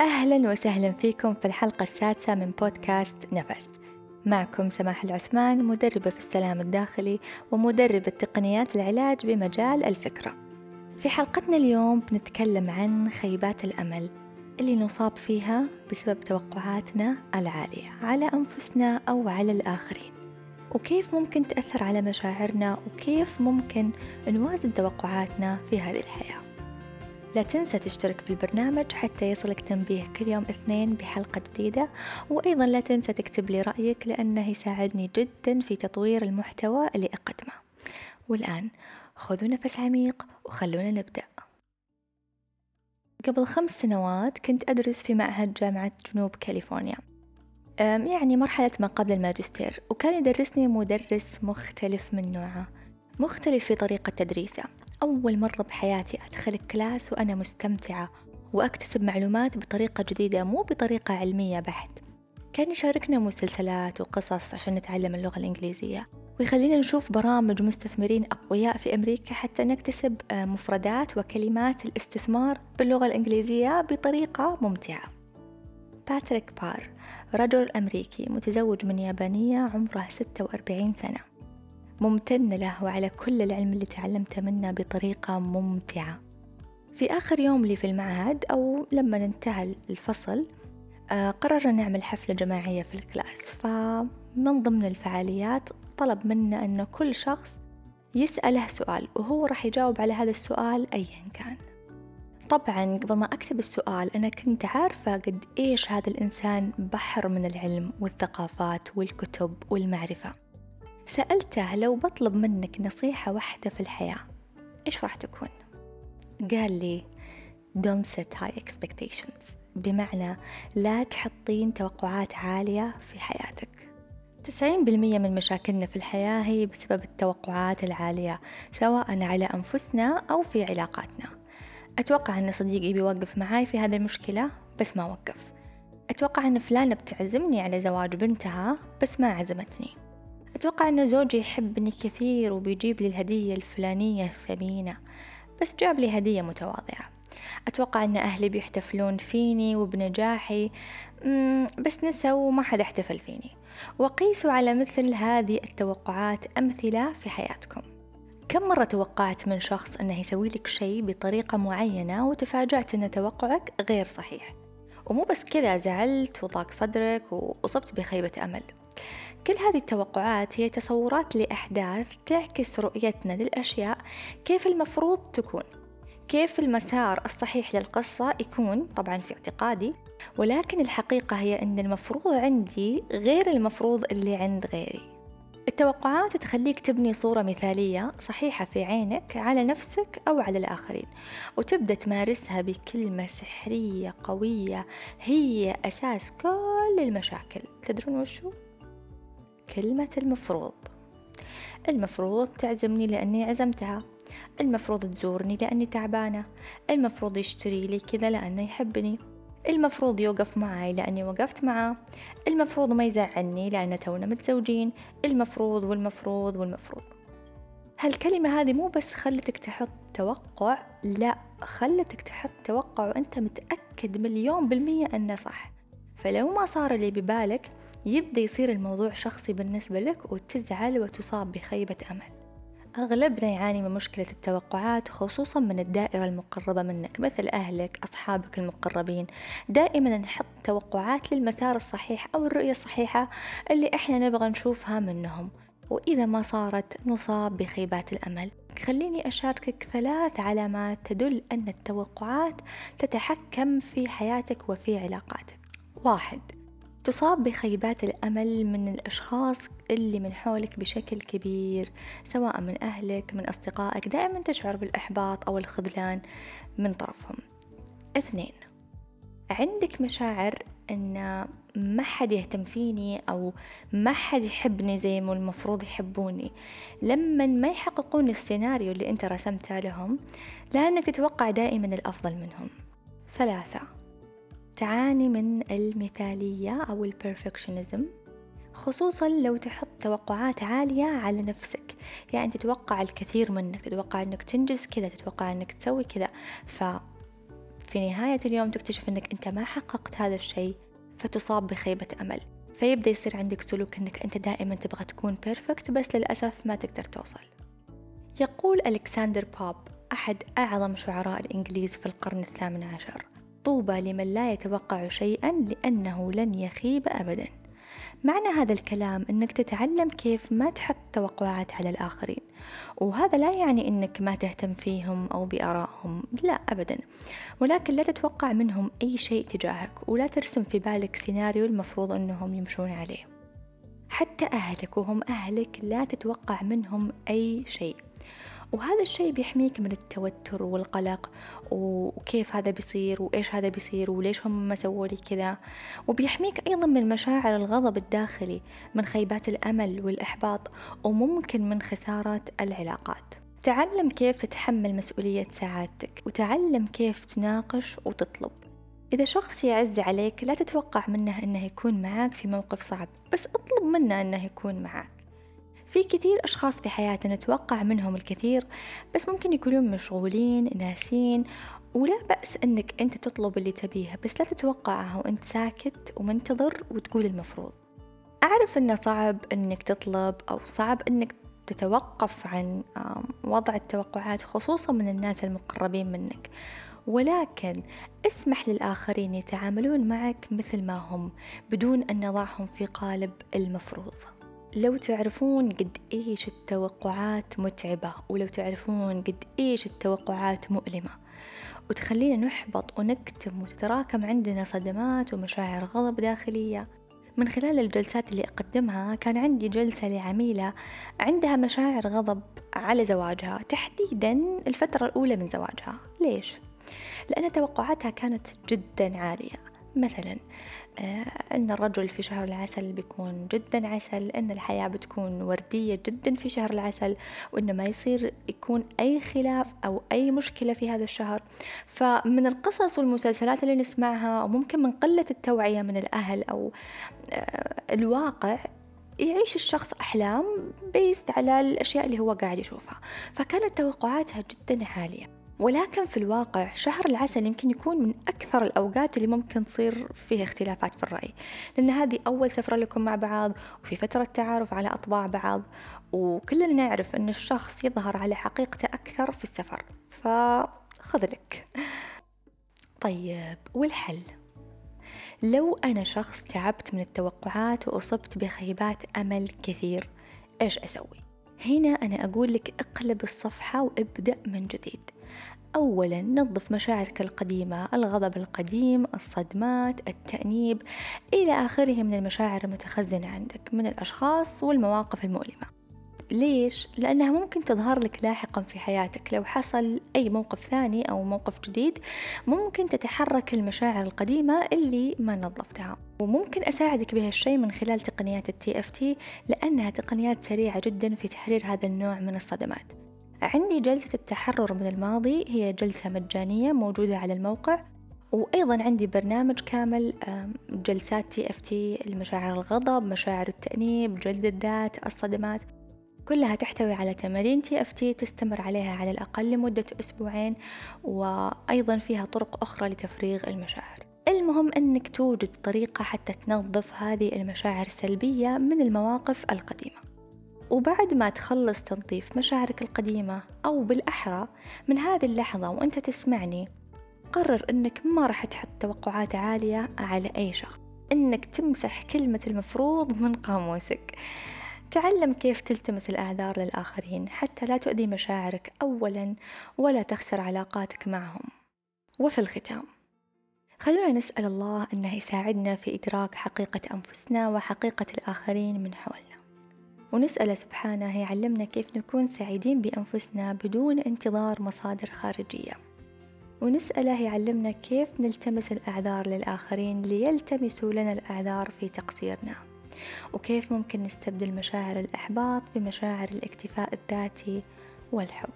أهلا وسهلا فيكم في الحلقة السادسة من بودكاست نفس. معكم سماح العثمان مدربة في السلام الداخلي ومدربة تقنيات العلاج بمجال الفكرة. في حلقتنا اليوم بنتكلم عن خيبات الأمل اللي نصاب فيها بسبب توقعاتنا العالية على أنفسنا أو على الآخرين وكيف ممكن تأثر على مشاعرنا وكيف ممكن نوازن توقعاتنا في هذه الحياة. لا تنسى تشترك في البرنامج حتى يصلك تنبيه كل يوم اثنين بحلقة جديدة. وأيضا لا تنسى تكتب لي رأيك لأنه يساعدني جدا في تطوير المحتوى اللي أقدمه. والآن خذوا نفس عميق وخلونا نبدأ. قبل خمس سنوات كنت أدرس في معهد جامعة جنوب كاليفورنيا. يعني مرحلة ما قبل الماجستير وكان يدرسني مدرس مختلف من نوعه مختلف في طريقة تدريسه. أول مرة بحياتي أدخل class وأنا مستمتعة وأكتسب معلومات بطريقة جديدة مو بطريقة علمية بحت. كان يشاركنا مسلسلات وقصص عشان نتعلم اللغة الإنجليزية ويخلينا نشوف برامج مستثمرين أقوياء في أمريكا حتى نكتسب آه، مفردات وكلمات الاستثمار باللغة الإنجليزية بطريقة ممتعة. باتريك بار رجل أمريكي متزوج من يابانية عمرها 46 سنة. ممتن له على كل العلم اللي تعلمته منه بطريقة ممتعة. في آخر يوم لي في المعهد أو لما انتهى الفصل آه، قررنا نعمل حفلة جماعية في الكلاس. فمن ضمن الفعاليات طلب منا أن كل شخص يسأله سؤال وهو راح يجاوب على هذا السؤال أيا كان. طبعا قبل ما أكتب السؤال أنا كنت عارفة قد إيش هذا الإنسان بحر من العلم والثقافات والكتب والمعرفة. سألته لو بطلب منك نصيحة واحدة في الحياة إيش راح تكون؟ قال لي don't set high expectations. بمعنى لا تحطين توقعات عالية في حياتك. تسعين بالمية من مشاكلنا في الحياة هي بسبب التوقعات العالية سواء على أنفسنا أو في علاقاتنا. أتوقع أن صديقي بيوقف معاي في هذه المشكلة بس ما وقف. أتوقع أن فلانة بتعزمني على زواج بنتها بس ما عزمتني. أتوقع أن زوجي يحبني كثير وبيجيب لي الهدية الفلانية الثمينة بس جاب لي هدية متواضعة. أتوقع أن أهلي بيحتفلون فيني وبنجاحي بس نسوا وما حد احتفل فيني. وقيسوا على مثل هذه التوقعات أمثلة في حياتكم. كم مرة توقعت من شخص أنه يسوي لك شيء بطريقة معينة وتفاجأت أن توقعك غير صحيح؟ ومو بس كذا زعلت وضاق صدرك وأصبت بخيبة أمل. كل هذه التوقعات هي تصورات لأحداث تعكس رؤيتنا للأشياء كيف المفروض تكون كيف المسار الصحيح للقصة يكون طبعا في اعتقادي ولكن الحقيقة هي أن المفروض عندي غير المفروض اللي عند غيري التوقعات تخليك تبني صورة مثالية صحيحة في عينك على نفسك أو على الآخرين وتبدأ تمارسها بكلمة سحرية قوية هي أساس كل المشاكل تدرون وشو؟ كلمة المفروض. المفروض تعزمني لأني عزمتها. المفروض تزورني لأني تعبانة. المفروض يشتري لي كذا لأنه يحبني. المفروض يوقف معاي لأني وقفت معاه. المفروض ما يزعلني لأن تونا متزوجين. المفروض والمفروض والمفروض. هالكلمة هذه مو بس خلتك تحط توقع لا خلتك تحط توقع وأنت متأكد مليون بالمية أنه صح. فلو ما صار اللي ببالك يبدأ يصير الموضوع شخصي بالنسبة لك وتزعل وتصاب بخيبة أمل. أغلبنا يعاني من مشكلة التوقعات خصوصا من الدائرة المقربة منك مثل أهلك أصحابك المقربين. دائما نحط توقعات للمسار الصحيح أو الرؤية الصحيحة اللي إحنا نبغى نشوفها منهم. وإذا ما صارت نصاب بخيبات الأمل. خليني أشاركك ثلاث علامات تدل أن التوقعات تتحكم في حياتك وفي علاقاتك. واحد تصاب بخيبات الأمل من الأشخاص اللي من حولك بشكل كبير سواء من أهلك من أصدقائك دائما تشعر بالإحباط أو الخذلان من طرفهم. اثنين عندك مشاعر أن ما حد يهتم فيني أو ما حد يحبني زي ما المفروض يحبوني. لما ما يحققون السيناريو اللي أنت رسمته لهم لأنك تتوقع دائما الأفضل منهم. ثلاثة تعاني من المثالية أو البرفكشنزم خصوصا لو تحط توقعات عالية على نفسك. يعني تتوقع الكثير منك تتوقع أنك تنجز كذا تتوقع أنك تسوي كذا. ف في نهاية اليوم تكتشف أنك أنت ما حققت هذا الشيء فتصاب بخيبة أمل. فيبدأ يصير عندك سلوك أنك أنت دائما تبغى تكون perfect بس للأسف ما تقدر توصل. يقول ألكسندر بوب أحد أعظم شعراء الإنجليز في القرن الثامن عشر طوبى لمن لا يتوقع شيئا لأنه لن يخيب أبدا. معنى هذا الكلام أنك تتعلم كيف ما تحط توقعات على الآخرين. وهذا لا يعني أنك ما تهتم فيهم أو بآرائهم لا أبدا. ولكن لا تتوقع منهم أي شيء تجاهك ولا ترسم في بالك سيناريو المفروض أنهم يمشون عليه. حتى أهلك وهم أهلك لا تتوقع منهم أي شيء. وهذا الشيء بيحميك من التوتر والقلق وكيف هذا بيصير وإيش هذا بيصير وليش هم ما سووا لي كذا. وبيحميك أيضا من مشاعر الغضب الداخلي من خيبات الأمل والإحباط وممكن من خسارة العلاقات. تعلم كيف تتحمل مسؤولية سعادتك وتعلم كيف تناقش وتطلب. إذا شخص يعز عليك لا تتوقع منه أنه يكون معك في موقف صعب بس اطلب منه أنه يكون معك في كثير أشخاص في حياتنا نتوقع منهم الكثير بس ممكن يكونون مشغولين ناسين ولا بأس أنك أنت تطلب اللي تبيه بس لا تتوقعها وأنت ساكت ومنتظر وتقول المفروض. أعرف أنه صعب أنك تطلب أو صعب أنك تتوقف عن وضع التوقعات خصوصا من الناس المقربين منك. ولكن اسمح للآخرين يتعاملون معك مثل ما هم بدون أن نضعهم في قالب المفروض. لو تعرفون قد إيش التوقعات متعبة ولو تعرفون قد إيش التوقعات مؤلمة. وتخلينا نحبط ونكتم وتتراكم عندنا صدمات ومشاعر غضب داخلية. من خلال الجلسات اللي أقدمها كان عندي جلسة لعميلة عندها مشاعر غضب على زواجها تحديدا الفترة الأولى من زواجها. ليش؟ لأن توقعاتها كانت جدا عالية. مثلا آه، أن الرجل في شهر العسل بيكون جدا عسل أن الحياة بتكون وردية جدا في شهر العسل وأن ما يصير يكون أي خلاف أو أي مشكلة في هذا الشهر. فمن القصص والمسلسلات اللي نسمعها وممكن من قلة التوعية من الأهل أو آه، الواقع يعيش الشخص أحلام بيست على الأشياء اللي هو قاعد يشوفها. فكانت توقعاتها جدا عالية. ولكن في الواقع شهر العسل يمكن يكون من أكثر الأوقات اللي ممكن تصير فيها اختلافات في الرأي. لأن هذه أول سفرة لكم مع بعض وفي فترة تعارف على أطباع بعض وكلنا نعرف أن الشخص يظهر على حقيقته أكثر في السفر. فخذ لك. طيب والحل؟ لو أنا شخص تعبت من التوقعات وأصبت بخيبات أمل كثير إيش أسوي؟ هنا أنا أقول لك اقلب الصفحة وابدأ من جديد. أولا نظف مشاعرك القديمة الغضب القديم الصدمات التأنيب إلى آخره من المشاعر المتخزنة عندك من الأشخاص والمواقف المؤلمة. ليش؟ لأنها ممكن تظهر لك لاحقا في حياتك. لو حصل أي موقف ثاني أو موقف جديد ممكن تتحرك المشاعر القديمة اللي ما نظفتها. وممكن أساعدك بهالشيء من خلال تقنيات ال TFT لأنها تقنيات سريعة جدا في تحرير هذا النوع من الصدمات. عندي جلسة التحرر من الماضي هي جلسة مجانية موجودة على الموقع وأيضا عندي برنامج كامل جلسات TFT المشاعر الغضب مشاعر التأنيب جلد الذات الصدمات كلها تحتوي على تمارين TFT تستمر عليها على الأقل لمدة أسبوعين وأيضا فيها طرق أخرى لتفريغ المشاعر. المهم أنك توجد طريقة حتى تنظف هذه المشاعر السلبية من المواقف القديمة. وبعد ما تخلص تنظيف مشاعرك القديمة أو بالأحرى من هذه اللحظة وأنت تسمعني قرر أنك ما راح تحط توقعات عالية على أي شخص أنك تمسح كلمة المفروض من قاموسك. تعلم كيف تلتمس الأعذار للآخرين حتى لا تؤذي مشاعرك أولا ولا تخسر علاقاتك معهم. وفي الختام خلونا نسأل الله أنه يساعدنا في إدراك حقيقة أنفسنا وحقيقة الآخرين من حولنا. ونسأله سبحانه يعلمنا كيف نكون سعيدين بأنفسنا بدون انتظار مصادر خارجية. ونسأله يعلمنا كيف نلتمس الأعذار للآخرين ليلتمسوا لنا الأعذار في تقصيرنا. وكيف ممكن نستبدل مشاعر الإحباط بمشاعر الاكتفاء الذاتي والحب.